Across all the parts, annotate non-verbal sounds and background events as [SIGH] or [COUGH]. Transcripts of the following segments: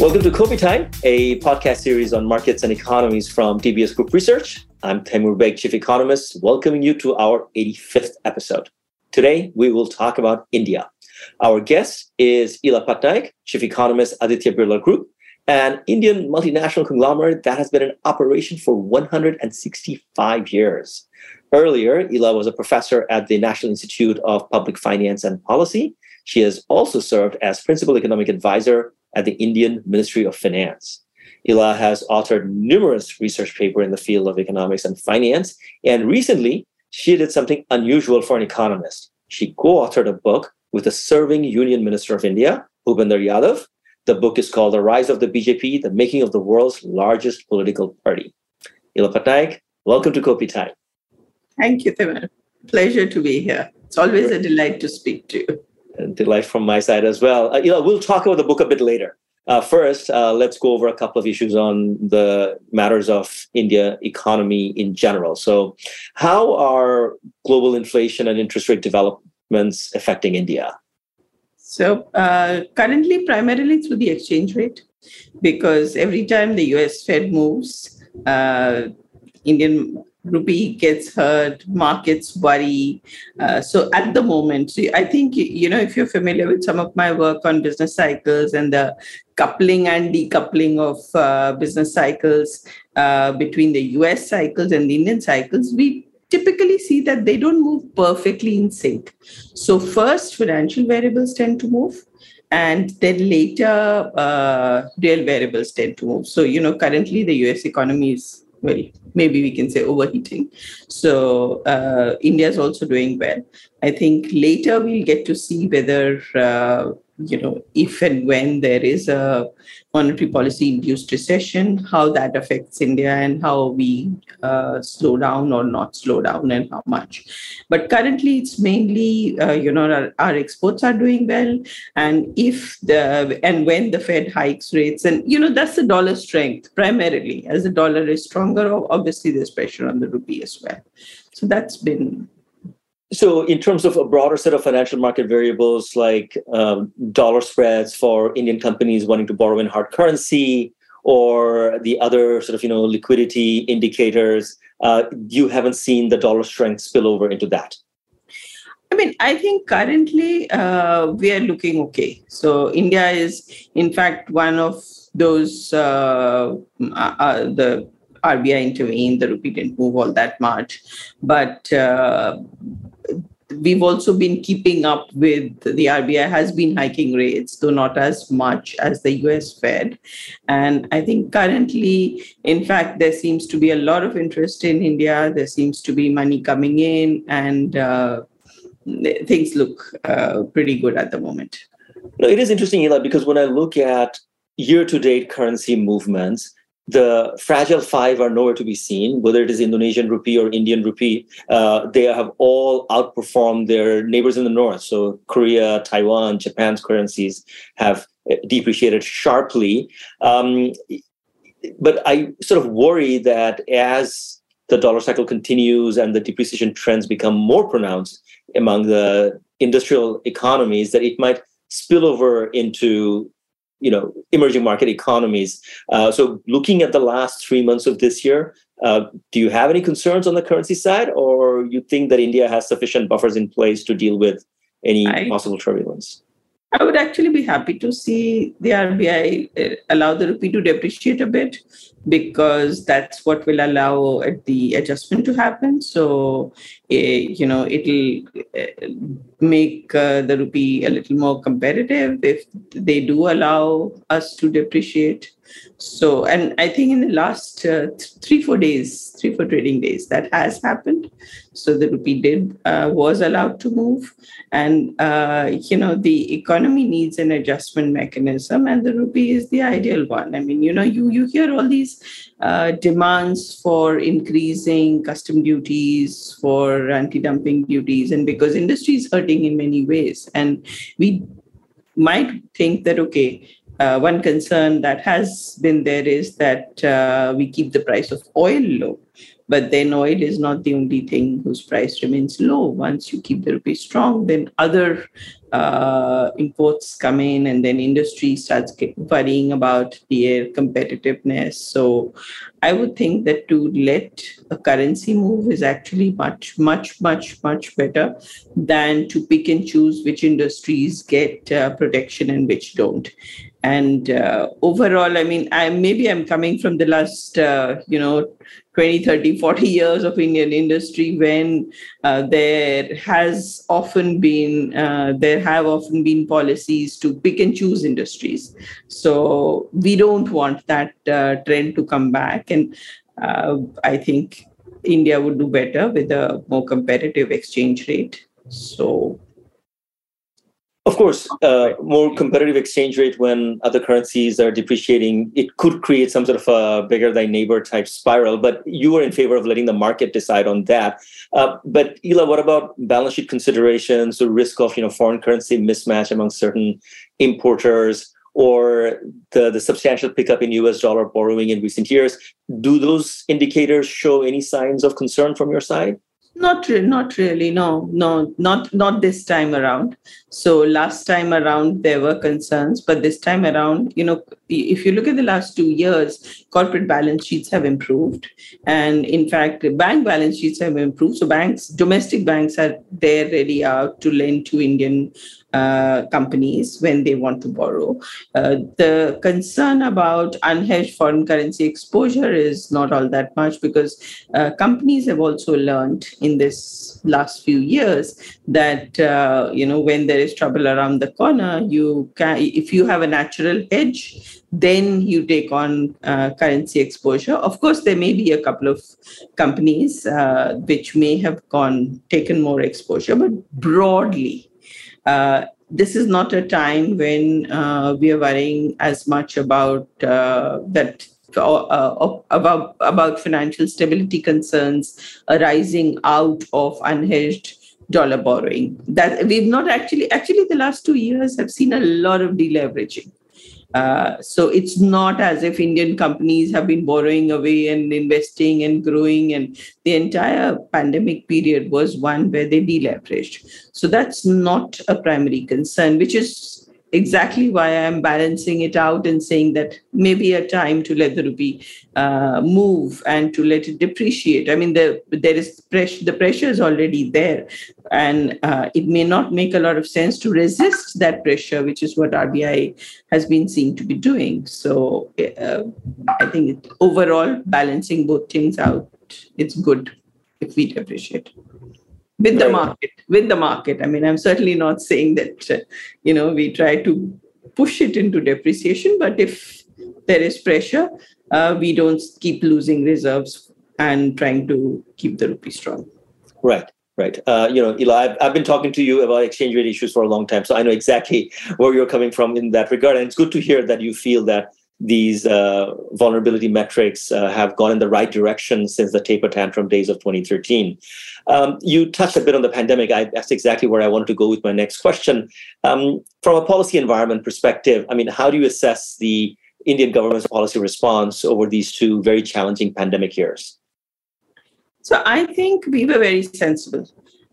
Welcome to Kopi Time, a podcast series on markets and economies from DBS Group Research. I'm Taimur Baig, Chief Economist, welcoming you to our 85th episode. Today, we will talk about India. Our guest is Ela Patnaik, Chief Economist, Aditya Birla Group, an Indian multinational conglomerate that has been in operation for 165 years. Earlier, Ela was a professor at the National Institute of Public Finance and Policy. She has also served as principal economic advisor at the Indian Ministry of Finance. Ela has authored numerous research papers in the field of economics and finance, and recently she did something unusual for an economist. She co-authored a book with the serving Union Minister of India, Bhupender Yadav. The book is called The Rise of the BJP, The Making of the World's Largest Political Party. Ela Patnaik, welcome to Kopi Time. Thank you, Taimur. Pleasure to be here. It's always a delight to speak to you delight from my side as well. Uh, you know, we'll talk about the book a bit later. Uh, first, uh, let's go over a couple of issues on the matters of India economy in general. So, how are global inflation and interest rate developments affecting India? So, uh, currently, primarily through the exchange rate, because every time the US Fed moves, uh, Indian rupee gets hurt, markets worry. Uh, so at the moment, I think, you know, if you're familiar with some of my work on business cycles and the coupling and decoupling of uh, business cycles uh, between the US cycles and the Indian cycles, we typically see that they don't move perfectly in sync. So first, financial variables tend to move and then later uh, real variables tend to move. So, you know, currently the US economy is well, maybe we can say overheating. So uh, India is also doing well. I think later we'll get to see whether uh, you know, if and when there is a monetary policy induced recession, how that affects India and how we uh, slow down or not slow down and how much. But currently, it's mainly, uh, you know, our, our, exports are doing well. And if the, and when the Fed hikes rates, and, you know, that's the dollar strength primarily. As the dollar is stronger, obviously there's pressure on the rupee as well. So that's been so, in terms of a broader set of financial market variables like um, dollar spreads for Indian companies wanting to borrow in hard currency, or the other sort of you know liquidity indicators, uh, you haven't seen the dollar strength spill over into that. I mean, I think currently uh, we are looking okay. So India is, in fact, one of those uh, uh, uh the RBI intervened, the rupee didn't move all that much, but uh, we've also been keeping up with the RBI has been hiking rates, though not as much as the US Fed. And I think currently, in fact, there seems to be a lot of interest in India. There seems to be money coming in, and uh, things look uh, pretty good at the moment. No, it is interesting, Ela, because when I look at year to date currency movements, the fragile five are nowhere to be seen, whether it is Indonesian rupiah or Indian rupee. Uh, they have all outperformed their neighbors in the north. So Korea, Taiwan, Japan's currencies have uh, depreciated sharply. Um, but I sort of worry that as the dollar cycle continues and the depreciation trends become more pronounced among the industrial economies, that it might spill over into you know emerging market economies. Uh, so looking at the last three months of this year, uh, do you have any concerns on the currency side, or you think that India has sufficient buffers in place to deal with any I, possible turbulence? I would actually be happy to see the RBI uh, allow the rupee to depreciate a bit because that's what will allow the adjustment to happen. So, uh, you know, it'll uh, make uh, the rupee a little more competitive if they do allow us to depreciate. So, and I think in the last uh, three, four days, three, four trading days, that has happened. So the rupee did, uh, was allowed to move. And, uh, you know, the economy needs an adjustment mechanism and the rupee is the ideal one. I mean, you know, you, you hear all these uh, demands for increasing custom duties, for anti-dumping duties, and because industry is hurting in many ways. And we might think that, okay, uh, one concern that has been there is that uh, we keep the price of oil low. But then oil is not the only thing whose price remains low. Once you keep the rupee strong, then other uh, imports come in, and then industry starts worrying about their competitiveness. So, I would think that to let a currency move is actually much, much, much, much better than to pick and choose which industries get uh, protection and which don't and uh, overall i mean i maybe i'm coming from the last uh, you know 20 30 40 years of indian industry when uh, there has often been uh, there have often been policies to pick and choose industries. So we don't want that uh, trend to come back and uh, i think india would do better with a more competitive exchange rate. So of course, uh, more competitive exchange rate when other currencies are depreciating, it could create some sort of a beggar thy neighbor type spiral. But you are in favor of letting the market decide on that. Uh, but Ela, what about balance sheet considerations, the risk of you know foreign currency mismatch among certain importers, or the, the substantial pickup in US dollar borrowing in recent years? Do those indicators show any signs of concern from your side? Not, re- not really. No, no, not not this time around. So last time around there were concerns, but this time around, you know, if you look at the last two years, corporate balance sheets have improved, and in fact, bank balance sheets have improved. So banks, domestic banks, are there ready out to lend to Indian uh, companies when they want to borrow. Uh, the concern about unhedged foreign currency exposure is not all that much because uh, companies have also learned in this last few years that uh, you know when there is trouble around the corner, you can if you have a natural hedge, then you take on uh, currency exposure. Of course, there may be a couple of companies uh, which may have gone taken more exposure, but broadly uh, this is not a time when uh, we are worrying as much about uh, that uh, uh, about about financial stability concerns arising out of unhedged dollar borrowing. That we've not actually actually the last two years have seen a lot of deleveraging uh, so it's not as if Indian companies have been borrowing away and investing and growing, and the entire pandemic period was one where they deleveraged. So that's not a primary concern, which is exactly why I'm balancing it out and saying that maybe a time to let the rupee uh, move and to let it depreciate. I mean, the, there is pressure. The pressure is already there, and uh, it may not make a lot of sense to resist that pressure, which is what RBI has been seen to be doing. So, uh, I think overall, balancing both things out, it's good if we depreciate with the market with the market. I mean i'm certainly not saying that uh, you know we try to push it into depreciation but if there is pressure uh, we don't keep losing reserves and trying to keep the rupee strong. Right right. Uh, you know Ela, I've, I've been talking to you about exchange rate issues for a long time so i know exactly [LAUGHS] where you're coming from in that regard and it's good to hear that you feel that these uh, vulnerability metrics uh, have gone in the right direction since the taper tantrum days of 2013. Um, you touched a bit on the pandemic. I, that's exactly where I wanted to go with my next question. Um, from a policy environment perspective, I mean, how do you assess the Indian government's policy response over these two very challenging pandemic years? So I think we were very sensible.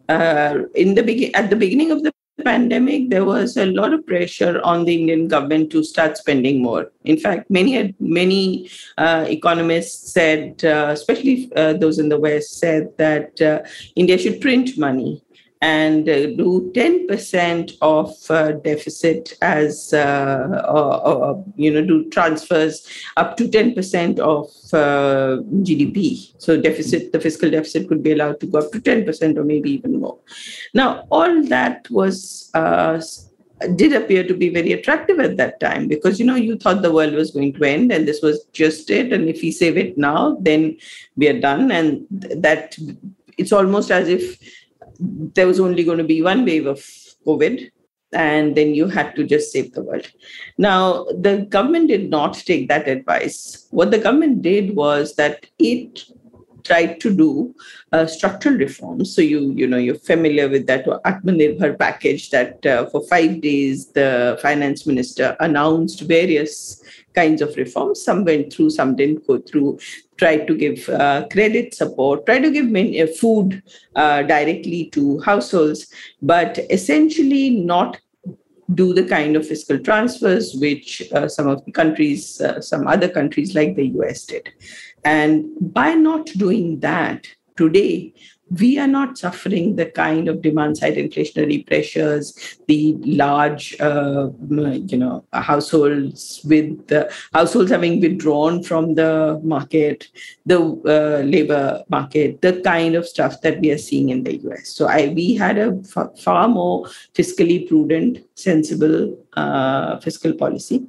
Uh, in the be- at the beginning of the pandemic, there was a lot of pressure on the Indian government to start spending more. In fact, many many uh, economists said, uh, especially uh, those in the West, said that uh, India should print money and uh, do 10% of uh, deficit as, uh, or, or, you know, do transfers up to 10% of uh, GDP. So deficit, the fiscal deficit could be allowed to go up to 10% or maybe even more. Now, all that was uh, did appear to be very attractive at that time because you know you thought the world was going to end and this was just it and if we save it now then we are done and that it's almost as if there was only going to be one wave of COVID, and then you had to just save the world. Now, the government did not take that advice. What the government did was that it tried to do uh, structural reforms. So you you know you're familiar with that Atmanirbhar package that uh, for five days the finance minister announced various kinds of reforms. Some went through, some didn't go through. Tried to give uh, credit support, tried to give uh, food uh, directly to households, but essentially not do the kind of fiscal transfers which uh, some of the countries, uh, some other countries like the US did. And by not doing that today, we are not suffering the kind of demand side inflationary pressures the large uh, you know households with households having withdrawn from the market the uh, labor market the kind of stuff that we are seeing in the us so i we had a f- far more fiscally prudent sensible uh, fiscal policy.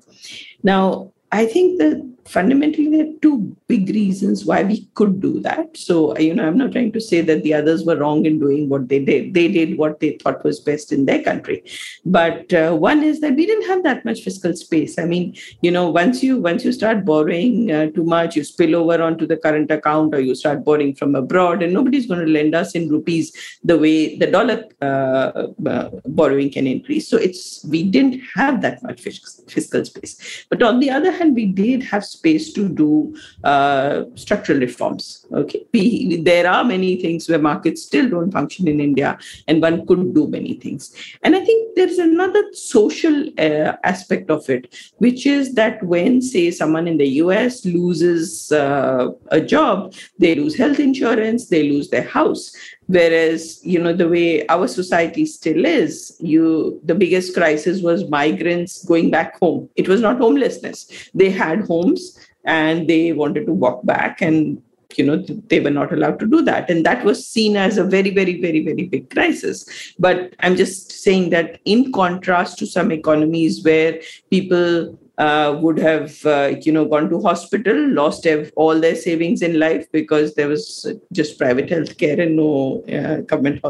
Now i think that fundamentally there are two big reasons why we could do that. So you know i'm not trying to say that the others were wrong in doing what they did. They did what they thought was best in their country. But uh, one is that we didn't have that much fiscal space. I mean you know once you once you start borrowing uh, too much you spill over onto the current account or you start borrowing from abroad and nobody's going to lend us in rupees the way the dollar uh, uh borrowing can increase. So it's we didn't have that much fiscal space. But on the other hand we did have space to do uh, structural reforms. Okay, we, there are many things where markets still don't function in India, and one could do many things. And I think there's another social uh, aspect of it, which is that when, say, someone in the US loses uh, a job, they lose health insurance, they lose their house whereas you know the way our society still is you the biggest crisis was migrants going back home. It was not homelessness. They had homes and they wanted to walk back and you know they were not allowed to do that. And that was seen as a very very very very big crisis. But i'm just saying that in contrast to some economies where people uh, would have uh, you know gone to hospital lost all their savings in life because there was just private health care and no uh, government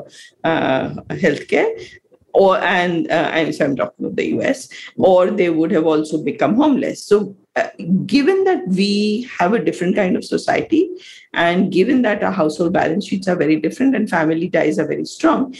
uh, health care or and uh, and so i'm talking of the us or they would have also become homeless. So uh, given that we have a different kind of society and given that our household balance sheets are very different and family ties are very strong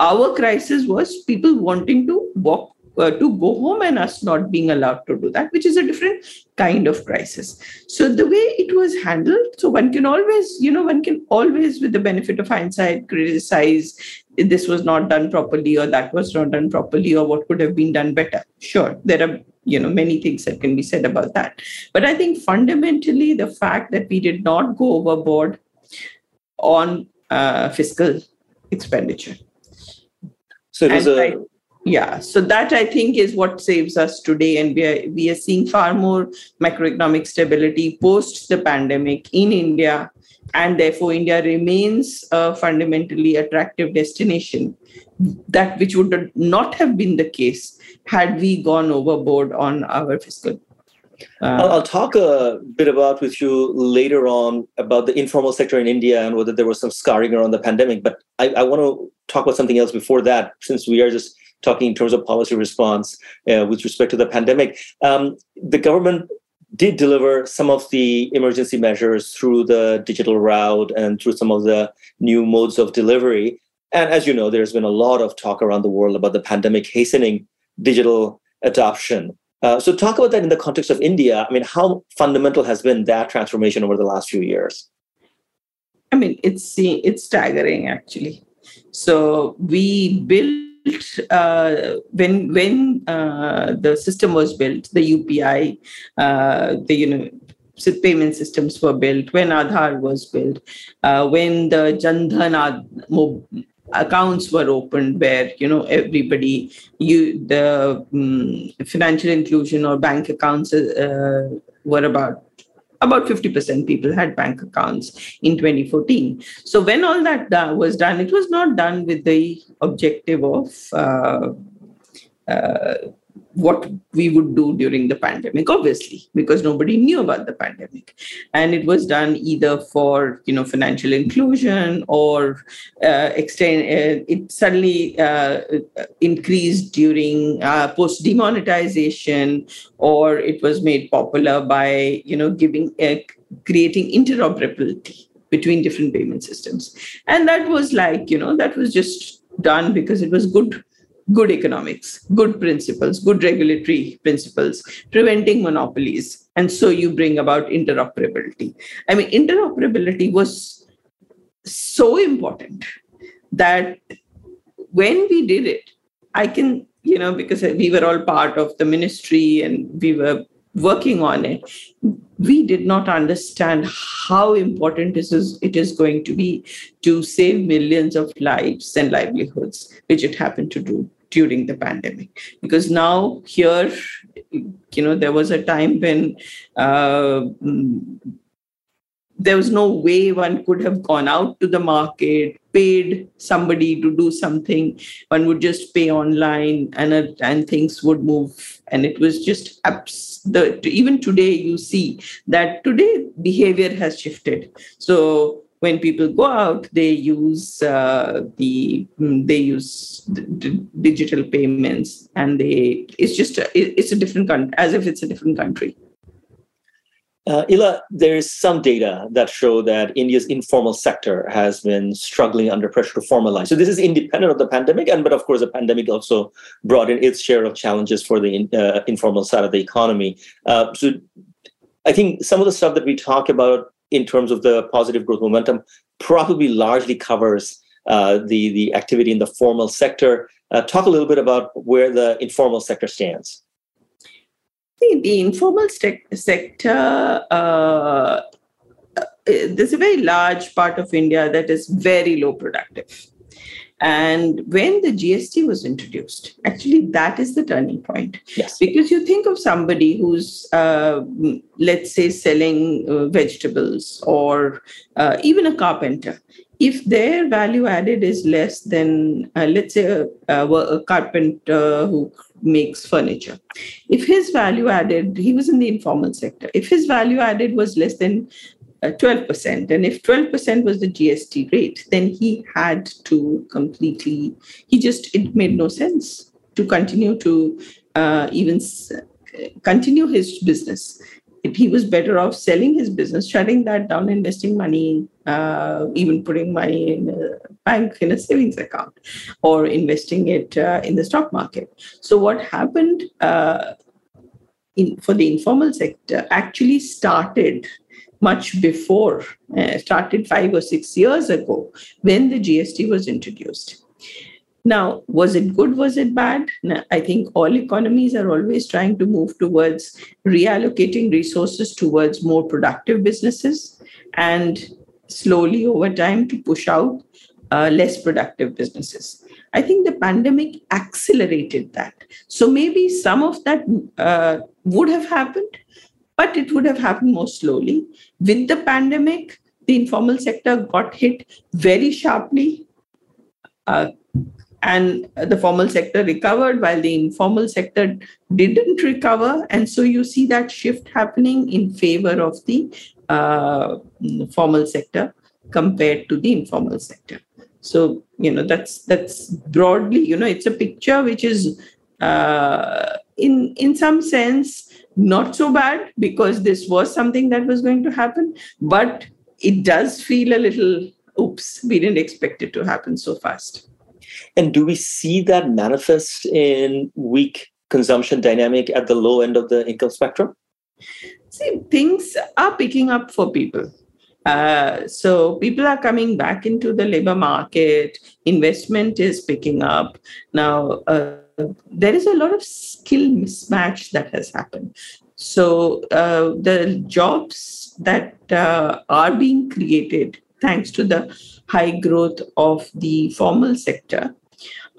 our crisis was people wanting to walk uh, to go home and us not being allowed to do that, which is a different kind of crisis. So the way it was handled, so one can always, you know, one can always, with the benefit of hindsight, criticize this was not done properly or that was not done properly or what could have been done better. Sure, there are you know many things that can be said about that but i think fundamentally the fact that we did not go overboard on uh, fiscal expenditure so it was and a I, yeah so that i think is what saves us today and we are we are seeing far more macroeconomic stability post the pandemic in india and therefore india remains a fundamentally attractive destination that which would not have been the case had we gone overboard on our fiscal uh, I'll, talk a bit about with you later on about the informal sector in India and whether there was some scarring around the pandemic. But I, I want to talk about something else before that, since we are just talking in terms of policy response uh, with respect to the pandemic. Um, the government did deliver some of the emergency measures through the digital route and through some of the new modes of delivery. And as you know, there's been a lot of talk around the world about the pandemic hastening digital adoption. Uh, so, talk about that in the context of India. I mean, how fundamental has been that transformation over the last few years? I mean, it's it's staggering actually. So we built uh, when when uh, the system was built, the UPI, uh, the you know payment systems were built, when Aadhaar was built, uh, when the Jan Dhan accounts were opened, where you know everybody you the um, financial inclusion or bank accounts uh, were about about 50% people had bank accounts in 2014 so when all that uh, was done it was not done with the objective of uh, uh, what we would do during the pandemic obviously because nobody knew about the pandemic and it was done either for you know financial inclusion or uh, extend uh, it suddenly uh, increased during uh, post demonetization or it was made popular by you know giving uh, creating interoperability between different payment systems. And that was like, you know, that was just done because it was good good economics, good principles, good regulatory principles, preventing monopolies. And so you bring about interoperability. I mean, interoperability was so important that when we did it, I can, you know, because we were all part of the ministry and we were working on it, we did not understand how important it is, it is going to be to save millions of lives and livelihoods, which it happened to do during the pandemic. Because now here you know there was a time when uh, there was no way one could have gone out to the market paid somebody to do something. One would just pay online and uh, and things would move. And it was just abs- the even today you see that today behavior has shifted. So when people go out, they use uh, the mm, they use d- digital payments, and they it's just a, it's a different country as if it's a different country. Uh, Ela, there is some data that show that India's informal sector has been struggling under pressure to formalize. So this is independent of the pandemic, and but of course the pandemic also brought in its share of challenges for the uh, informal side of the economy. Uh, so I think some of the stuff that we talk about in terms of the positive growth momentum probably largely covers uh, the the activity in the formal sector. Uh, talk a little bit about where the informal sector stands. The, the informal sector, uh, uh, there's a very large part of India that is very low productive. And when the GST was introduced, actually, that is the turning point. Yes. Because you think of somebody who's, uh, let's say, selling uh, vegetables or uh, even a carpenter. If their value added is less than, uh, let's say, a, a carpenter who makes furniture, if his value added, he was in the informal sector, if his value added was less than uh, 12%. And if 12% was the GST rate, then he had to completely, he just, it made no sense to continue to uh, even continue his business. If he was better off selling his business, shutting that down, investing money, uh, even putting money in a bank in a savings account or investing it uh, in the stock market. So, what happened uh, in, for the informal sector actually started much before, uh, started five or six years ago when the GST was introduced. Now, was it good? Was it bad? Now, I think all economies are always trying to move towards reallocating resources towards more productive businesses and slowly over time to push out uh, less productive businesses. I think the pandemic accelerated that. So maybe some of that uh, would have happened, but it would have happened more slowly. With the pandemic, the informal sector got hit very sharply. Uh, and the formal sector recovered while the informal sector didn't recover. And so you see that shift happening in favor of the uh, formal sector compared to the informal sector. So, you know, that's that's broadly, you know, it's a picture which is uh, in in some sense not so bad because this was something that was going to happen, but it does feel a little oops, we didn't expect it to happen so fast. And do we see that manifest in weak consumption dynamic at the low end of the income spectrum? See, things are picking up for people. Uh, so people are coming back into the labor market. Investment is picking up now. Uh, there is a lot of skill mismatch that has happened. So uh, the jobs that uh, are being created thanks to the high growth of the formal sector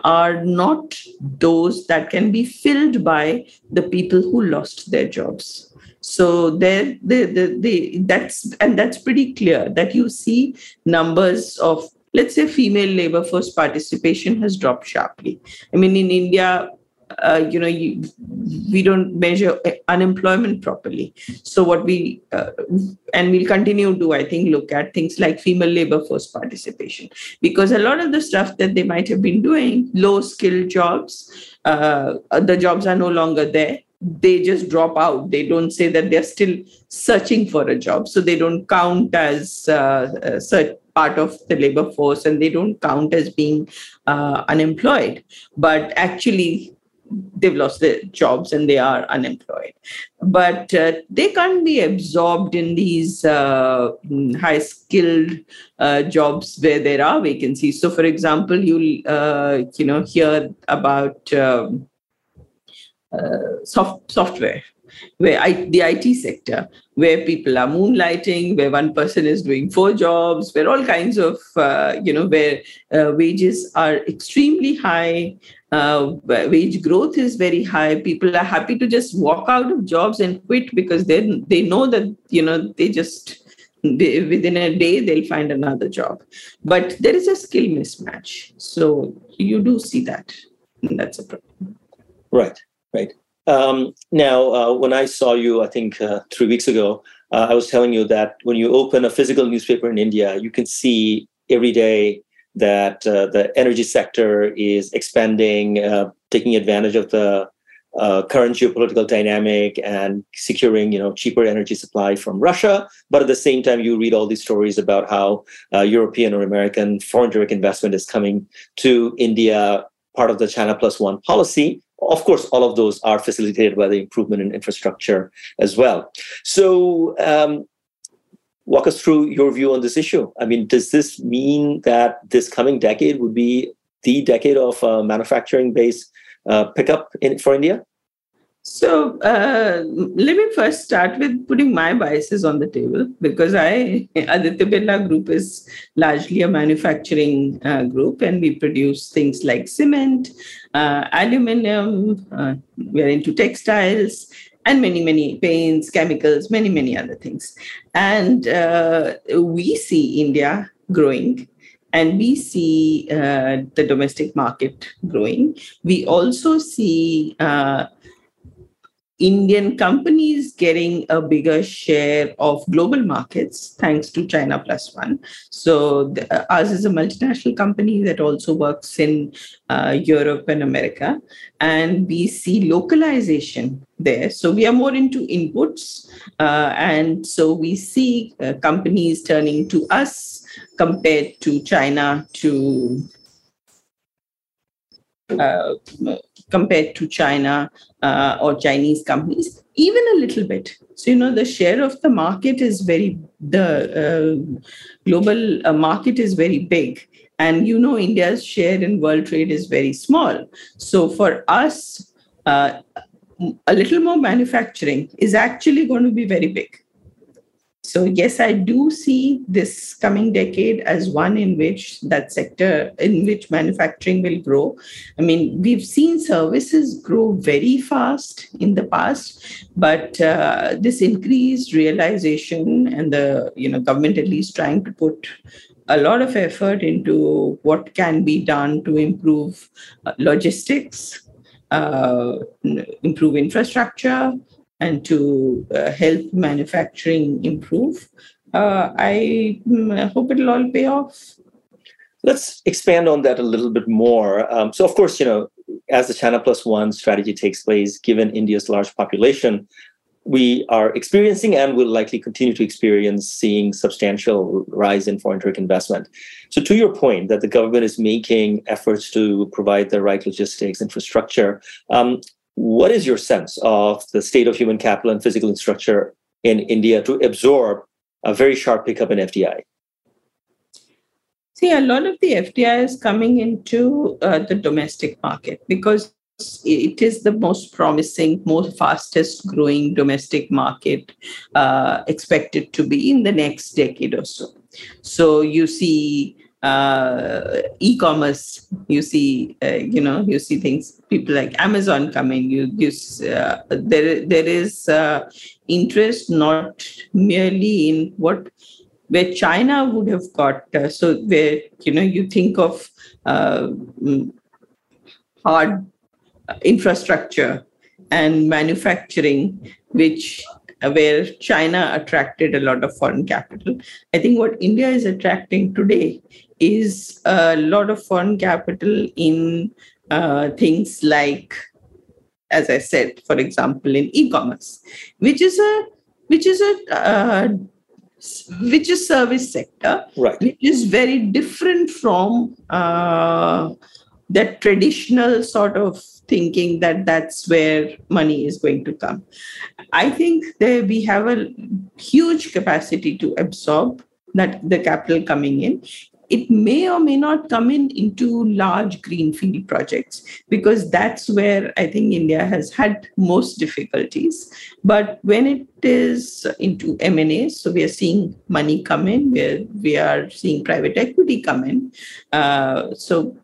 are not those that can be filled by the people who lost their jobs so there the, the, the that's and that's pretty clear that you see numbers of let's say female labor force participation has dropped sharply. I mean, in India, uh, you know, you, we don't measure unemployment properly. So what we uh, and we'll continue to, I think, look at things like female labor force participation because a lot of the stuff that they might have been doing, low skill jobs, uh, the jobs are no longer there they just drop out. They don't say that they're still searching for a job. So they don't count as uh, such part of the labor force and they don't count as being uh, unemployed. But actually, they've lost their jobs and they are unemployed. But uh, they can't be absorbed in these uh, high skilled uh, jobs where there are vacancies. So, for example, you'll uh, you know hear about um, uh, soft, software where I, the IT sector, where people are moonlighting, where one person is doing four jobs, where all kinds of, uh, you know, where uh, wages are extremely high, uh, wage growth is very high. People are happy to just walk out of jobs and quit because they they know that you know they just they, within a day they'll find another job. But there is a skill mismatch, so you do see that. that's a problem. Right. Right. Um, now, uh, when I saw you, I think uh, three weeks ago, uh, I was telling you that when you open a physical newspaper in India, you can see every day that uh, the energy sector is expanding, uh, taking advantage of the uh, current geopolitical dynamic and securing, you know, cheaper energy supply from Russia. But at the same time, you read all these stories about how European or American foreign direct investment is coming to India, part of the China Plus One policy of course, all of those are facilitated by the improvement in infrastructure as well. So, um, walk us through your view on this issue. I mean, does this mean that this coming decade would be the decade of uh, manufacturing based uh, pickup in, for India? So uh, let me first start with putting my biases on the table because I Aditya Birla Group is largely a manufacturing uh, group and we produce things like cement, uh, aluminum. Uh, we are into textiles and many many paints, chemicals, many many other things. And uh, we see India growing and we see uh, the domestic market growing. We also see uh, Indian companies getting a bigger share of global markets thanks to China Plus One. So, the, uh, ours is a multinational company that also works in uh, Europe and America. And we see localization there. So, we are more into inputs. Uh, and so, we see uh, companies turning to us compared to China to uh, compared to China uh, or Chinese companies, even a little bit. So, you know, the share of the market is very, the uh, global uh, market is very big. And, you know, India's share in world trade is very small. So, for us, uh, a little more manufacturing is actually going to be very big. So, yes, I do see this coming decade as one in which that sector, in which manufacturing will grow. I mean, we've seen services grow very fast in the past, but uh, this increased realization and the you know government at least trying to put a lot of effort into what can be done to improve uh, logistics, uh, improve infrastructure, and to uh, help manufacturing improve. Uh, I mm, hope it'll all pay off. Let's expand on that a little bit more. Um, so, of course, you know, as the China Plus One strategy takes place, given India's large population, we are experiencing and will likely continue to experience seeing substantial rise in foreign direct investment. So, to your point, that the government is making efforts to provide the right logistics infrastructure, um, what is your sense of the state of human capital and physical infrastructure in India to absorb a very sharp pickup in FDI? See, a lot of the FDI is coming into uh, the domestic market because it is the most promising, most fastest growing domestic market uh, expected to be in the next decade or so. So you see uh, e-commerce you see uh, you know you see things people like amazon coming you you uh, there there is uh, interest not merely in what where china would have got uh, so where you know you think of uh, mm, hard infrastructure and manufacturing which where China attracted a lot of foreign capital. I think what India is attracting today is a lot of foreign capital in uh, things like as I said, for example, in e-commerce, which is a which is a uh, which is service sector, right. which is very different from uh, that traditional sort of thinking that that's where money is going to come. I think that we have a huge capacity to absorb that the capital coming in it may or may not come in into large greenfield projects because that's where I think India has had most difficulties. But when it is into M&A, so we are seeing money come in, where we are seeing private equity come in. Uh, so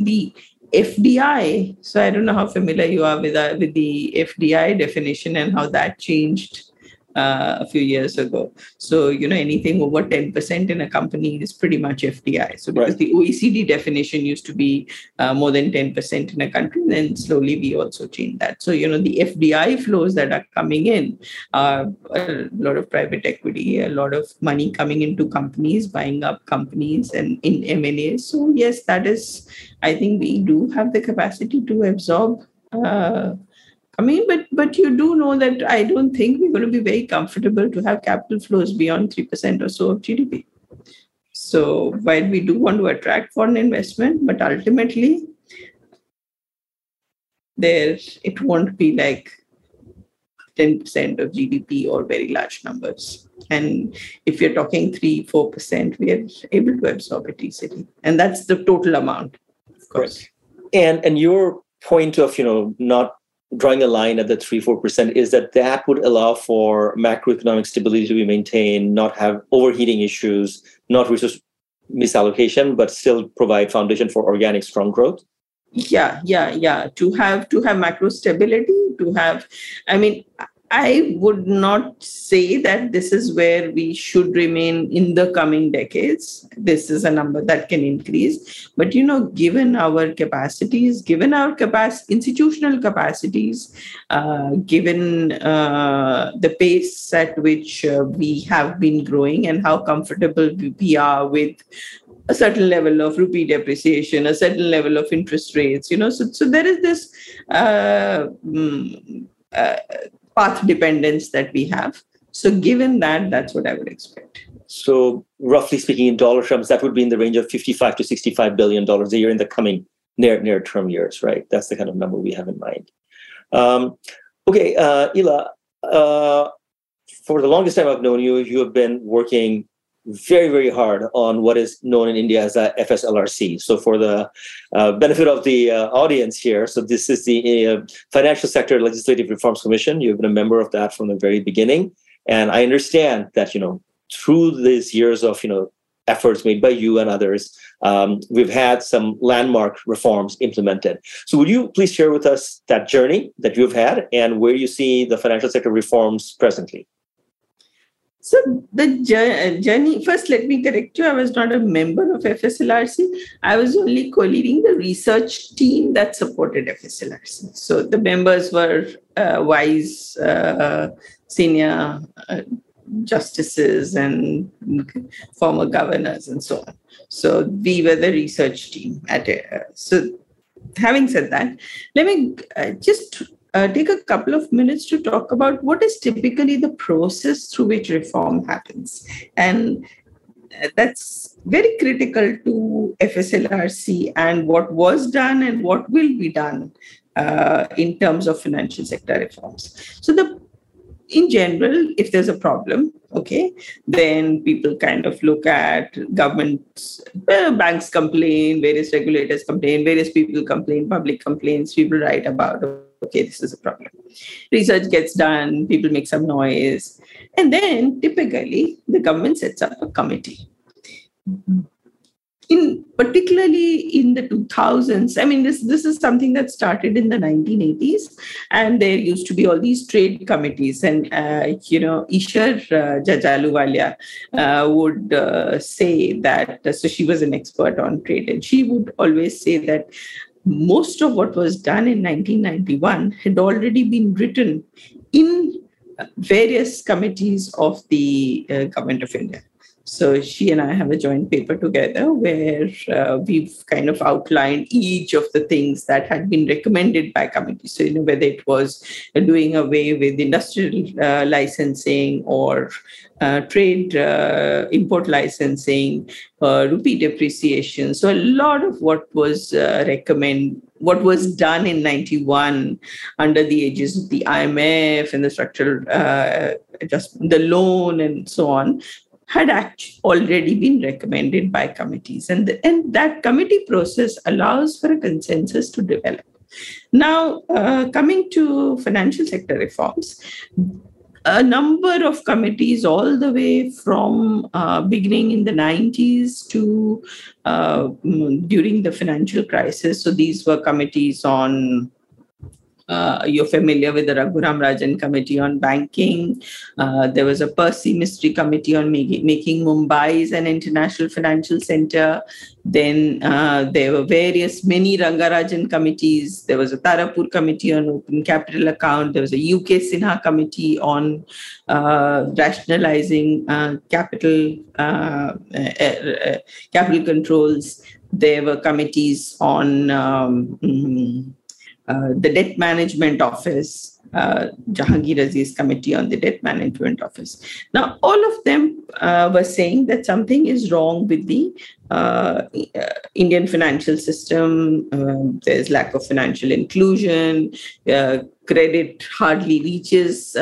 the FDI, so I don't know how familiar you are with, uh, with the FDI definition and how that changed uh, a few years ago. So, you know, anything over 10% in a company is pretty much FDI. So, because right. the OECD definition used to be uh, more than 10% in a country, then slowly we also changed that. So, you know, the FDI flows that are coming in are a lot of private equity, a lot of money coming into companies, buying up companies and in M&A. So, yes, that is, I think we do have the capacity to absorb. Uh, I mean, but but you do know that I don't think we're going to be very comfortable to have capital flows beyond three percent or so of GDP. So while we do want to attract foreign investment, but ultimately, there it won't be like 10% of GDP or very large numbers. And if you're talking 3 4%, we are able to absorb it easily. And that's the total amount, of course. Right. And and your point of you know not drawing a line at the 3 4% is that that would allow for macroeconomic stability to be maintained not have overheating issues not resource misallocation but still provide foundation for organic strong growth? Yeah yeah yeah. To have to have macro stability to have i mean I would not say that this is where we should remain in the coming decades. This is a number that can increase. But, you know, given our capacities, given our capacity, institutional capacities, uh, given uh, the pace at which uh, we have been growing and how comfortable we are with a certain level of rupee depreciation, a certain level of interest rates, you know, so, so there is this uh, mm, uh, path dependence that we have. So, given that, that's what I would expect. So, roughly speaking, in dollar terms, that would be in the range of 55 to 65 billion dollars a year in the coming near near term years, right? That's the kind of number we have in mind. Um, okay, uh, Ela, uh, for the longest time I've known you, you have been working very, very hard on what is known in India as a FSLRC. So, for the uh, benefit of the uh, audience here, so this is the uh, Financial Sector Legislative Reforms Commission. You've been a member of that from the very beginning, and I understand that you know through these years of you know efforts made by you and others, um, we've had some landmark reforms implemented. So, would you please share with us that journey that you've had and where you see the financial sector reforms presently? So the uh, journey, first let me correct you, I was not a member of FSLRC. I was only co-leading the research team that supported FSLRC. So the members were uh, wise uh, senior uh, justices and former governors and so on. So we were the research team at. Uh, so having said that, let me uh, just uh, take a couple of minutes to talk about what is typically the process through which reform happens. And that's very critical to FSLRC and what was done and what will be done uh, in terms of financial sector reforms. So the in general, if there's a problem, okay, then people kind of look at governments, uh, banks complain, various regulators complain, various people complain, public complaints, people write about okay, this is a problem. Research gets done, people make some noise, and then typically the government sets up a committee. In particularly in the 2000s, I mean, this this is something that started in the 1980s, and there used to be all these trade committees, and uh, you know, Isher uh, Judge Ahluwalia uh, would uh, say that. so she was an expert on trade, and she would always say that most of what was done in 1991 had already been written in various committees of the uh, government of India. So she and I have a joint paper together where uh, we've kind of outlined each of the things that had been recommended by committees. So, you know, whether it was doing away with industrial uh, licensing or uh, trade uh, import licensing, uh, rupee depreciation. So a lot of what was uh, recommend, what was done in 91 under the aegis of the IMF and the structural uh, just the loan and so on had actually already been recommended by committees. And, the, and that committee process allows for a consensus to develop. Now, uh, coming to financial sector reforms, a number of committees all the way from uh, beginning in the 90s to uh, mm, during the financial crisis so these were committees on uh, you're familiar with the Raghuram Rajan Committee on Banking. Uh, there was a Percy Mistry Committee on making, making Mumbai an international financial center. Then uh, there were various mini Rangarajan committees. There was a Tarapore Committee on Open Capital Account. There was a UK Sinha Committee on uh, rationalizing uh, capital uh, capital controls. There were committees on um, mm, uh, the Debt Management Office, uh, Jahangir Aziz Committee on the Debt Management Office. Now, all of them uh, were saying that something is wrong with the uh, uh Indian financial system. Um, there's lack of financial inclusion. Uh, credit hardly reaches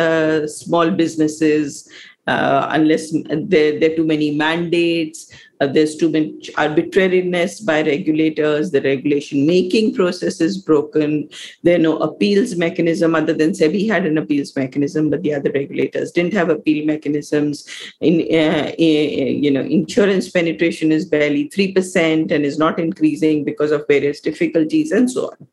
small businesses unless there, there are too many mandates. Uh, there's too much arbitrariness by regulators. The regulation making process is broken. There are no appeals mechanism other than SEBI had an appeals mechanism, but the other regulators didn't have appeal mechanisms. In uh, you know, insurance penetration is barely three percent and is not increasing because of various difficulties and so on.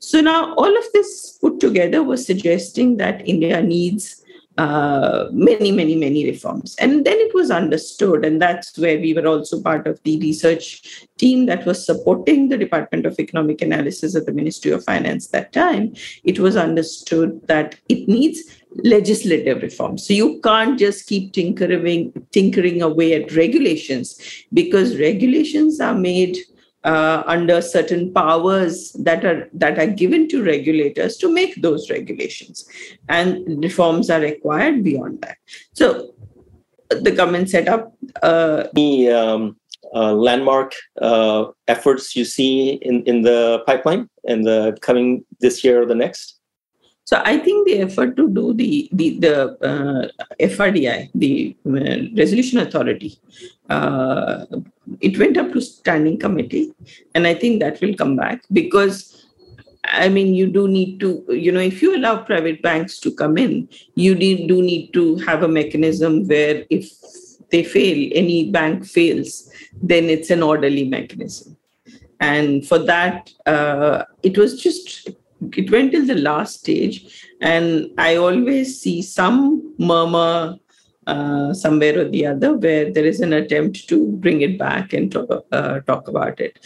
So now all of this put together was suggesting that India needs uh, many, many, many reforms. And then it was understood, and that's where we were also part of the research team that was supporting the Department of Economic Analysis at the Ministry of Finance that time. It was understood that it needs legislative reform. So you can't just keep tinkering, tinkering away at regulations because regulations are made uh, under certain powers that are that are given to regulators to make those regulations. And reforms are required beyond that. So the government set up uh, the um, uh, landmark uh, efforts you see in, in the pipeline in the coming this year or the next so I think the effort to do the the the uh, FRDI, the uh, Resolution Authority, uh, it went up to standing committee, and I think that will come back because. I mean, you do need to, you know, if you allow private banks to come in, you do need to have a mechanism where if they fail, any bank fails, then it's an orderly mechanism. And for that, uh, it was just it went till the last stage and i always see some murmur uh, somewhere or the other where there is an attempt to bring it back and talk, uh, talk about it.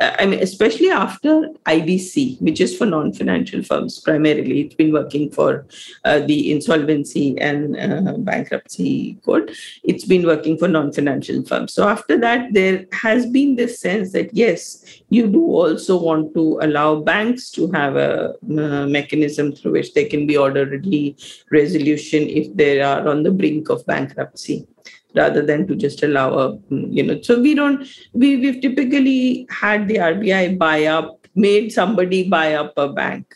I mean, especially after IBC, which is for non financial firms primarily, it's been working for uh, the insolvency and uh, bankruptcy code. It's been working for non financial firms. So after that, there has been this sense that yes, you do also want to allow banks to have a uh, mechanism through which they can be orderly resolution if they are on the brink of bankruptcy rather than to just allow a you know so we don't we we've typically had the RBI buy up made somebody buy up a bank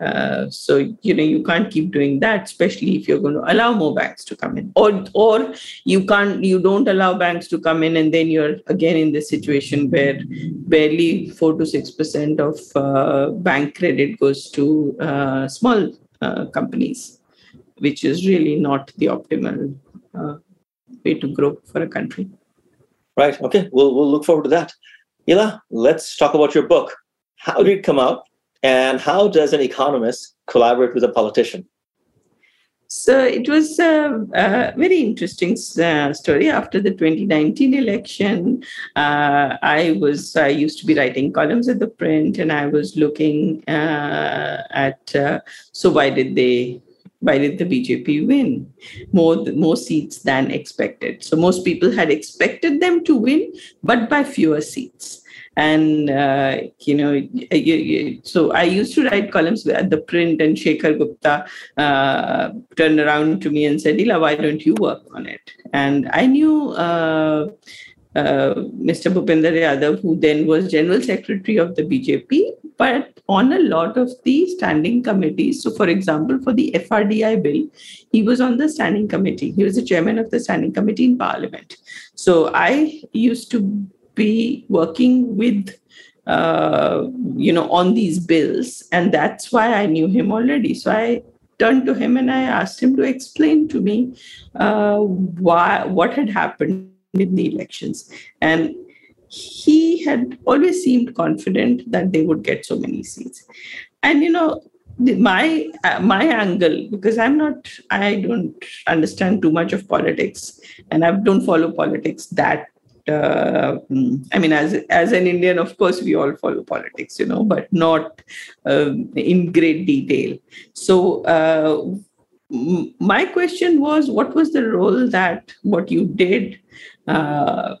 uh, so you know you can't keep doing that especially if you're going to allow more banks to come in or or you can't you don't allow banks to come in and then you're again in the situation where barely 4 to 6 percent of uh, bank credit goes to uh, small uh, companies which is really not the optimal uh, way to grow for a country. Right. Okay. We'll we'll look forward to that. Ila, let's talk about your book. How did it come out, and how does an economist collaborate with a politician? So it was a, a very interesting uh, story. After the 2019 election, uh, I was I used to be writing columns at the print, and I was looking uh, at uh, so why did they why did the BJP win? More, more seats than expected. So most people had expected them to win, but by fewer seats. And, uh, you know, so I used to write columns at the print, and Shekhar Gupta uh, turned around to me and said, Ila, why don't you work on it? And I knew. Uh, uh, Mr. Bhupender Yadav, who then was General Secretary of the BJP, but on a lot of the standing committees. So, for example, for the FRDI bill, he was on the standing committee. He was the chairman of the standing committee in Parliament. So, I used to be working with uh, you know on these bills and that's why i knew him already so i turned to him and i asked him to explain to me uh, why what had happened in the elections. And he had always seemed confident that they would get so many seats. And, you know, my uh, my angle because i'm not i don't understand too much of politics and i don't follow politics that uh, I mean, as as an Indian, of course, we all follow politics, you know, but not uh, in great detail. So, uh, my question was, what was the role that what you did uh,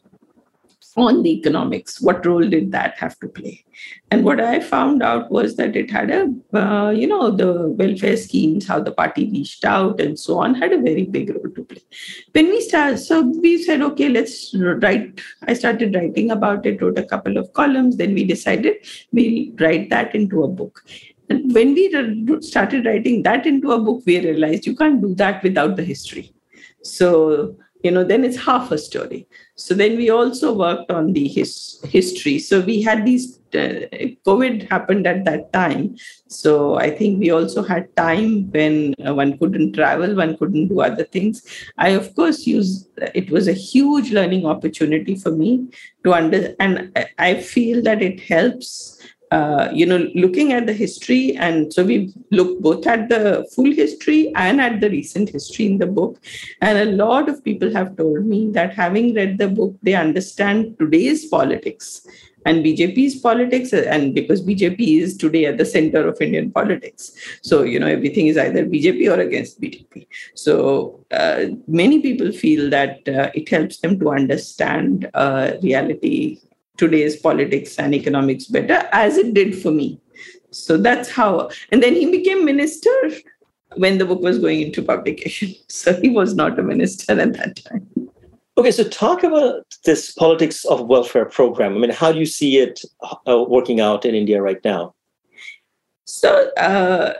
on the economics. What role did that have to play? And what I found out was that it had a, uh, you know, the welfare schemes, how the party reached out and so on, had a very big role to play. When we started, so we said, okay, let's write. I started writing about it, wrote a couple of columns. Then we decided we'll write that into a book. And when we started writing that into a book, we realized you can't do that without the history. So you know then it's half a story. So then we also worked on the his, history. So we had these uh, covid happened at that time. So i think we also had time when uh, one couldn't travel one couldn't do other things. I of course used it was a huge learning opportunity for me to under and i feel that it helps uh, you know, looking at the history, and so we look both at the full history and at the recent history in the book. And a lot of people have told me that having read the book, they understand today's politics and BJP's politics, and because BJP is today at the center of Indian politics. So, you know, everything is either BJP or against BJP. So, uh, many people feel that uh, it helps them to understand uh, reality today's politics and economics better, as it did for me. So that's how. And then he became minister when the book was going into publication. [LAUGHS] So he was not a minister at that time. Okay, so talk about this politics of welfare program. I mean, how do you see it uh, working out in India right now? So, uh,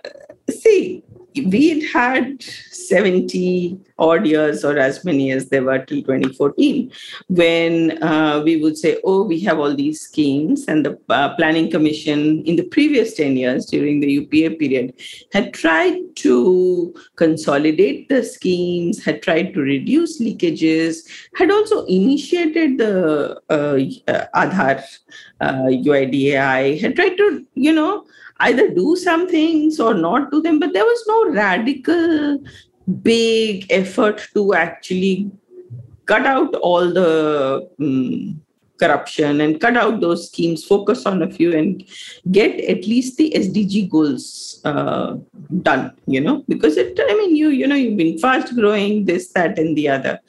see, we had had 70 odd years or as many as there were till 2014 when uh, we would say oh we have all these schemes and the uh, planning commission in the previous 10 years during the upa period had tried to consolidate the schemes had tried to reduce leakages had also initiated the uh, uh aadhaar uidai uh, had tried to you know either do some things or not do them but there was no radical big effort to actually cut out all the um, corruption and cut out those schemes focus on a few and get at least the sdg goals uh, done you know? Because it i mean you you know you've been fast growing this that and the other.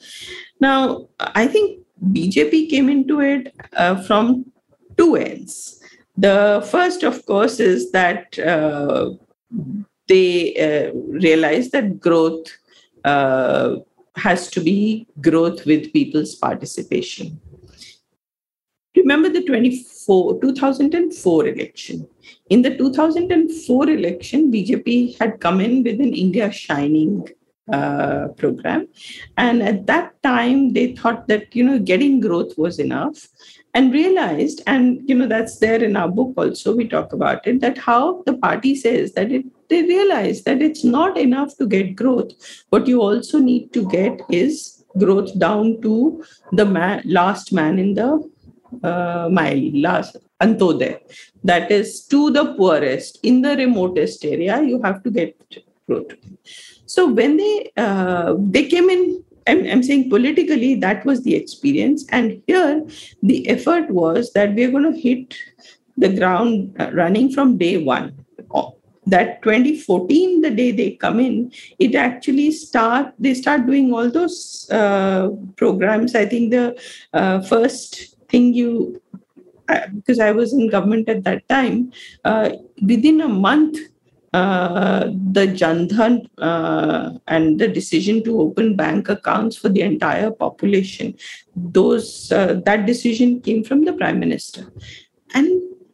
Now i think bjp came into it uh, from two ends. The first, of course, is that uh, they uh, realize that growth uh, has to be growth with people's participation. Remember the 24, 2004 election. In the 2004 election, BJP had come in with an India Shining uh, program. And at that time, they thought that, you know, getting growth was enough and realized and you know that's there in our book also we talk about it that how the party says that it they realize that it's not enough to get growth. What you also need to get is growth down to the man, last man in the uh, mile last antodaya. That is to the poorest. In the remotest area you have to get growth. So when they uh, they came in I'm, I'm saying politically that was the experience. And here the effort was that we're going to hit the ground uh, running from day one that 2014 the day they come in it actually start they start doing all those uh, programs. I think the uh, first thing you uh, because i was in government at that time uh, within a month uh, the Jan Dhan and the decision to open bank accounts for the entire population, those that decision came from the prime minister, and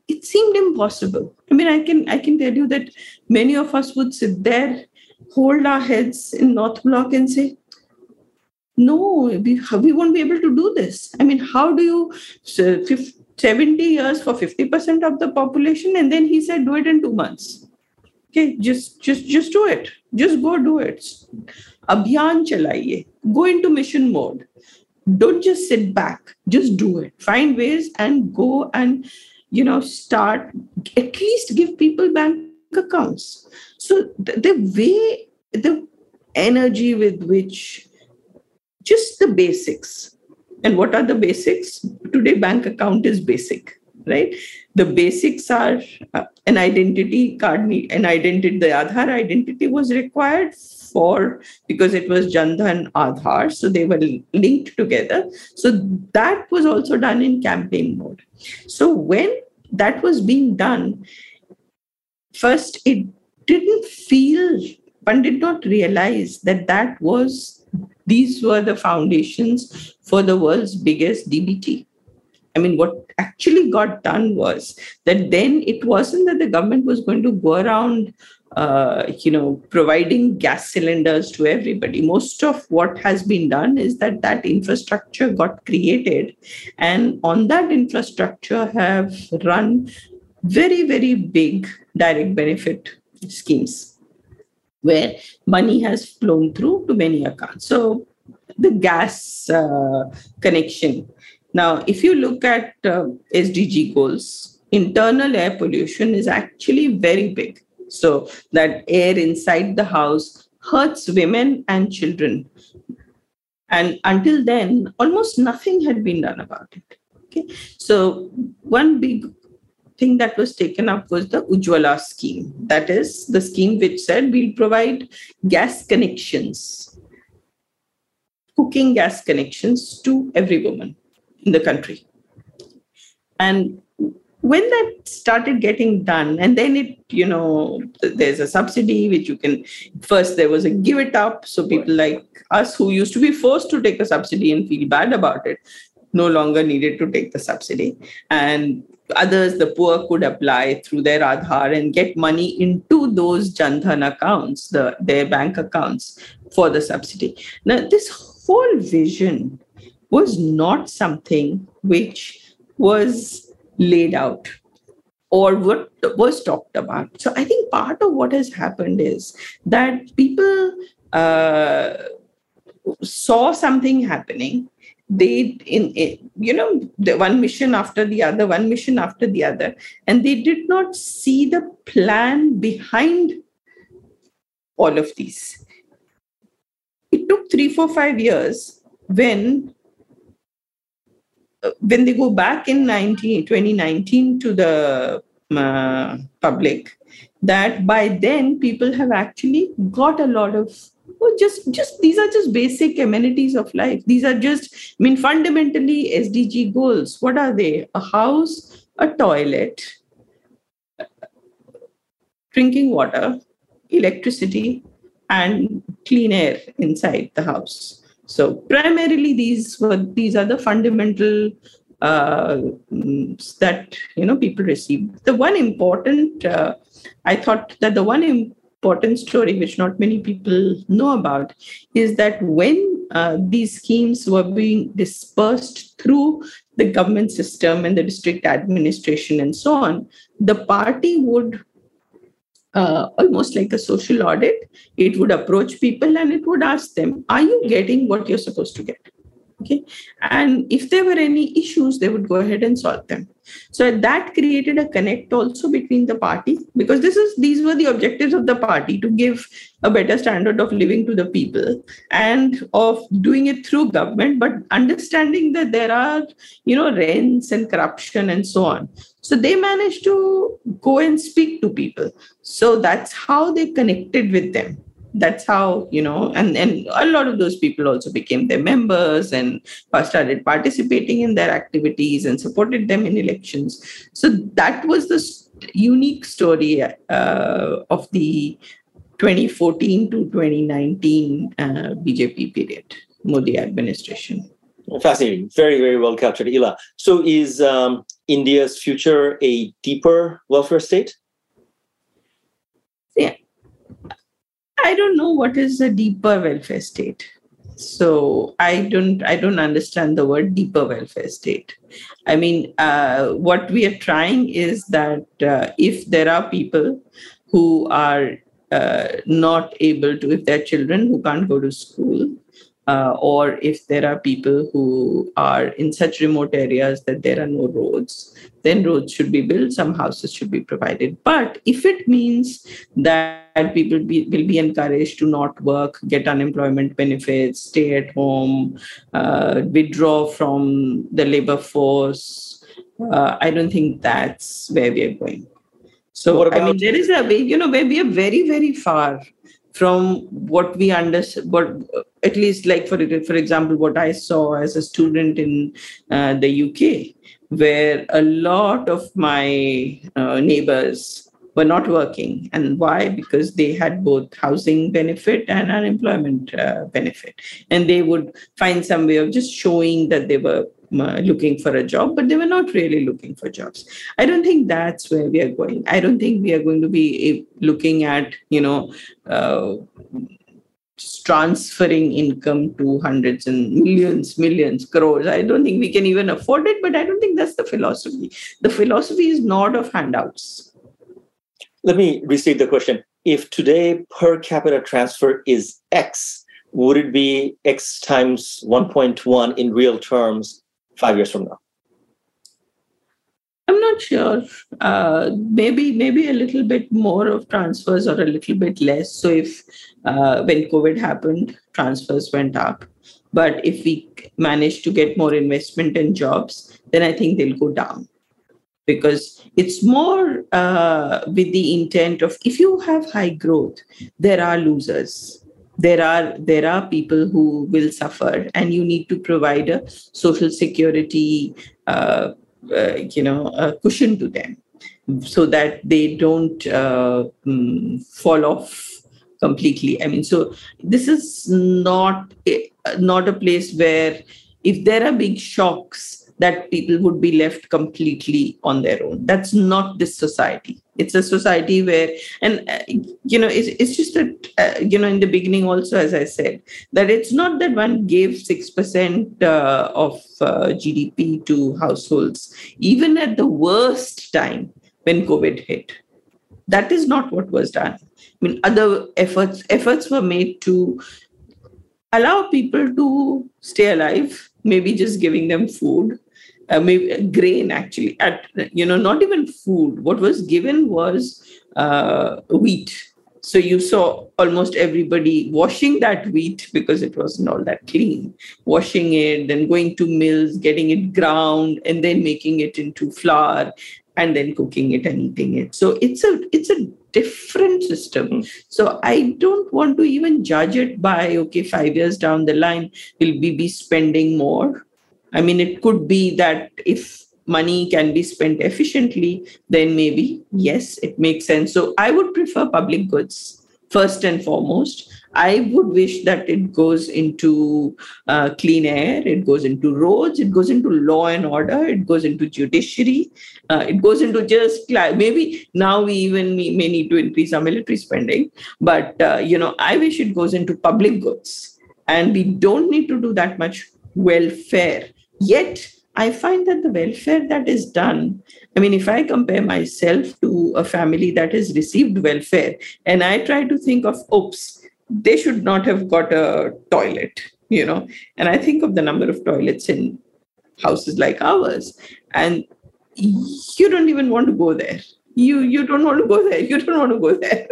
it seemed impossible. I mean, I can I can tell you that many of us would sit there, hold our heads in North Block, and say, "No, we, we won't be able to do this." I mean, how do you? So 70 years for 50% of the population and then he said do it in two months okay just just just do it just go do it abhiyan chalaiye go into mission mode don't just sit back just do it find ways and go and you know start at least give people bank accounts. So the, the way the energy with which just the basics. And what are the basics? Today bank account is basic right? The basics are uh, an identity card an identity the aadhaar identity was required for because it was Jan Dhan aadhaar so they were linked together. So that was also done in campaign mode. So when that was being done first it didn't feel one did not realize that that was these were the foundations for the world's biggest dbt I mean, what actually got done was that then it wasn't that the government was going to go around, uh, you know, providing gas cylinders to everybody. Most of what has been done is that that infrastructure got created, and on that infrastructure have run very, very big direct benefit schemes where money has flown through to many accounts. So the gas uh, connection now, if you look at uh, SDG goals, internal air pollution is actually very big. So, that air inside the house hurts women and children. And until then, almost nothing had been done about it. Okay. So, one big thing that was taken up was the Ujjwala scheme. That is the scheme which said we'll provide gas connections, cooking gas connections to every woman in the country. And when that started getting done, and then it, you know, there's a subsidy which you can, first there was a give it up. So people like us who used to be forced to take a subsidy and feel bad about it no longer needed to take the subsidy. And others, the poor, could apply through their Aadhaar and get money into those Jan Dhan accounts, the, their bank accounts for the subsidy. Now, this whole vision was not something which was laid out or what was talked about. So I think part of what has happened is that people uh, saw something happening. They in, in you know the one mission after the other, one mission after the other, and they did not see the plan behind all of these. It took three, four, five years when when they go back in 19, 2019 to the uh, public, that by then people have actually got a lot of oh, just just these are just basic amenities of life. These are just i mean fundamentally sdg goals. What are they? A house a toilet drinking water electricity and clean air inside the house so primarily these were these are the fundamental uh, that you know people receive. The one important uh, I thought that the one important story which not many people know about is that when uh, these schemes were being dispersed through the government system and the district administration and so on, the party would uh, almost like a social audit. It would approach people and it would ask them, Are you getting what you're supposed to get? Okay. And if there were any issues, they would go ahead and solve them. So that created a connect also between the party because this is these were the objectives of the party to give a better standard of living to the people and of doing it through government, but understanding that there are you know rents and corruption and so on. So they managed to go and speak to people. So that's how they connected with them that's how you know and and a lot of those people also became their members and started participating in their activities and supported them in elections. So that was the unique story uh, of the 2014 to 2019 uh, bjp period modi administration. Fascinating. Very very well captured. Ila so is um, india's future a deeper welfare state? Yeah I don't know what is a deeper welfare state. So I don't I don't understand the word deeper welfare state. I mean, uh, what we are trying is that uh, if there are people who are uh, not able to, if there are children who can't go to school, uh, or if there are people who are in such remote areas that there are no roads, then roads should be built, some houses should be provided. But if it means that people be, will be encouraged to not work, get unemployment benefits, stay at home, uh, withdraw from the labor force, uh, I don't think that's where we are going. So, about- I mean, there is a way, you know, where we are very, very far from what we understand, what at least like for for example, what I saw as a student in uh, the UK, where a lot of my uh, neighbors were not working. And why? Because they had both housing benefit and unemployment uh, benefit. And they would find some way of just showing that they were looking for a job, but they were not really looking for jobs. I don't think that's where we are going. I don't think we are going to be looking at, you know, uh, transferring income to hundreds and millions, millions, crores. I don't think we can even afford it, but I don't think that's the philosophy. The philosophy is not of handouts. Let me restate the question. If today per capita transfer is X, would it be X times 1.1 in real terms five years from now? I'm not sure. Uh, maybe maybe a little bit more of transfers or a little bit less. So if uh, when COVID happened, transfers went up. But if we manage to get more investment in jobs, then I think they'll go down because it's more uh, with the intent of if you have high growth, there are losers there are there are people who will suffer and you need to provide a social security uh, uh, you know a cushion to them so that they don't uh, um, fall off completely. I mean so this is not a, not a place where if there are big shocks that people would be left completely on their own. That's not this society. It's a society where, and uh, you know, it's, it's just that, uh, you know, in the beginning also, as I said, that it's not that one gave 6% uh, of uh, GDP to households, even at the worst time when COVID hit. That is not what was done. I mean, other efforts efforts were made to allow people to stay alive maybe just giving them food uh, maybe grain actually at you know not even food. What was given was uh, wheat. So you saw almost everybody washing that wheat because it wasn't all that clean. Washing it then going to mills getting it ground and then making it into flour and then cooking it and eating it. So it's a it's a different system. Hmm. so i don't want to even judge it by okay 5 years down the line will we be spending more I mean, it could be that if money can be spent efficiently, then maybe, yes, it makes sense. So I would prefer public goods first and foremost. I would wish that it goes into uh, clean air, it goes into roads, it goes into law and order, it goes into judiciary, uh, it goes into just maybe now we even may need to increase our military spending. But, uh, you know, I wish it goes into public goods. And we don't need to do that much welfare Yet, I find that the welfare that is done, I mean, if I compare myself to a family that has received welfare and I try to think of, oops, they should not have got a toilet. you know. And I think of the number of toilets in houses like ours, and you don't even want to go there. You you don't want to go there. You don't want to go there.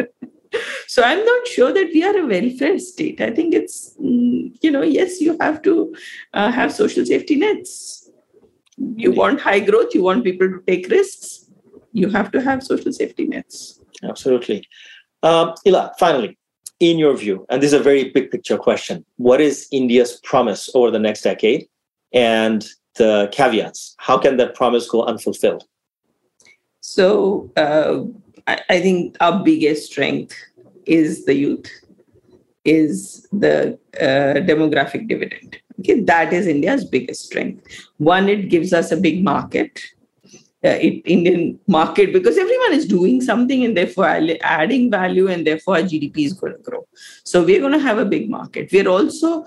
So I'm not sure that we are a welfare state. I think it's mm, you know yes, you have to uh, have social safety nets. You want high growth. You want people to take risks. You have to have social safety nets. Absolutely. Um, Ila, finally, in your view, and this is a very big picture question, what is India's promise over the next decade? And the caveats, how can that promise go unfulfilled? So uh, I, I think our biggest strength is the youth, is the uh, demographic dividend. Okay, that is India's biggest strength. One, it gives us a big market uh, Indian market because everyone is doing something and therefore adding value and therefore our GDP is going to grow. So we're going to have a big market. We're also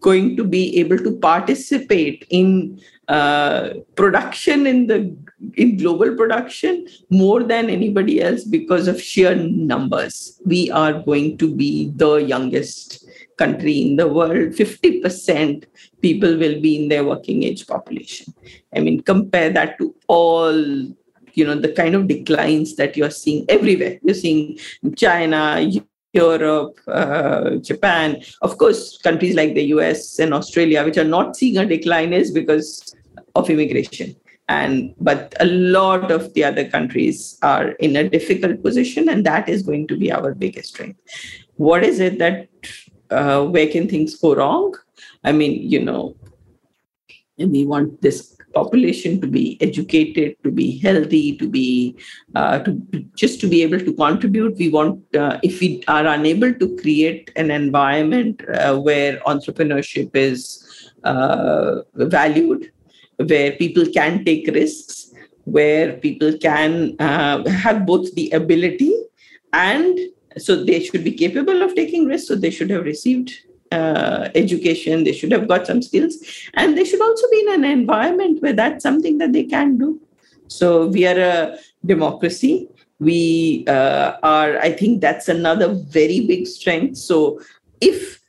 going to be able to participate in uh, production in the in global production more than anybody else because of sheer numbers. We are going to be the youngest country in the world. 50% people will be in their working age population. I mean, compare that to all you know the kind of declines that you're seeing everywhere. You're seeing China, Europe, uh, Japan, of course, countries like the US and Australia, which are not seeing a decline, is because of immigration. And but a lot of the other countries are in a difficult position, and that is going to be our biggest strength. What is it that uh, where can things go wrong? I mean, you know, we want this population to be educated, to be healthy, to be uh, to just to be able to contribute. We want uh, if we are unable to create an environment uh, where entrepreneurship is uh, valued, where people can take risks, where people can uh, have both the ability and so they should be capable of taking risks. So they should have received uh, education. They should have got some skills. And they should also be in an environment where that's something that they can do. So we are a democracy. We uh, are i think that's another very big strength. So if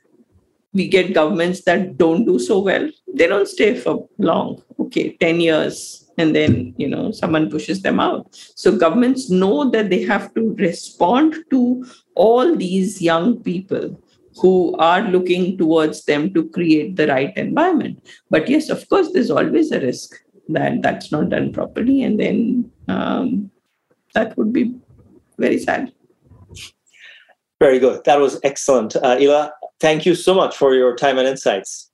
we get governments that don't do so well they don't stay for long okay 10 years and then you know someone pushes them out. So governments know that they have to respond to all these young people who are looking towards them to create the right environment. But yes of course there's always a risk that that's not done properly and then um, that would be very sad. Very good. That was excellent. Uh, ila thank you so much for your time and insights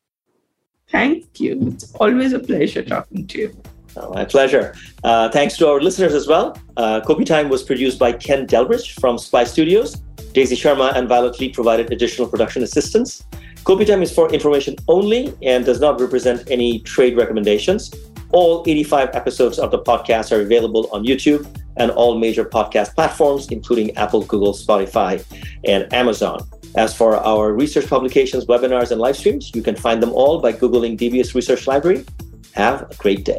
thank you it's always a pleasure talking to you Oh, my pleasure. Uh, thanks to our listeners as well. Uh, Kopi Time was produced by Ken Delbridge from Spy Studios. Daisy Sharma and Violet Lee provided additional production assistance. Kopi Time is for information only and does not represent any trade recommendations. All 85 episodes of the podcast are available on YouTube and all major podcast platforms, including Apple, Google, Spotify, and Amazon. As for our research publications, webinars, and live streams, you can find them all by Googling DBS Research Library. Have a great day.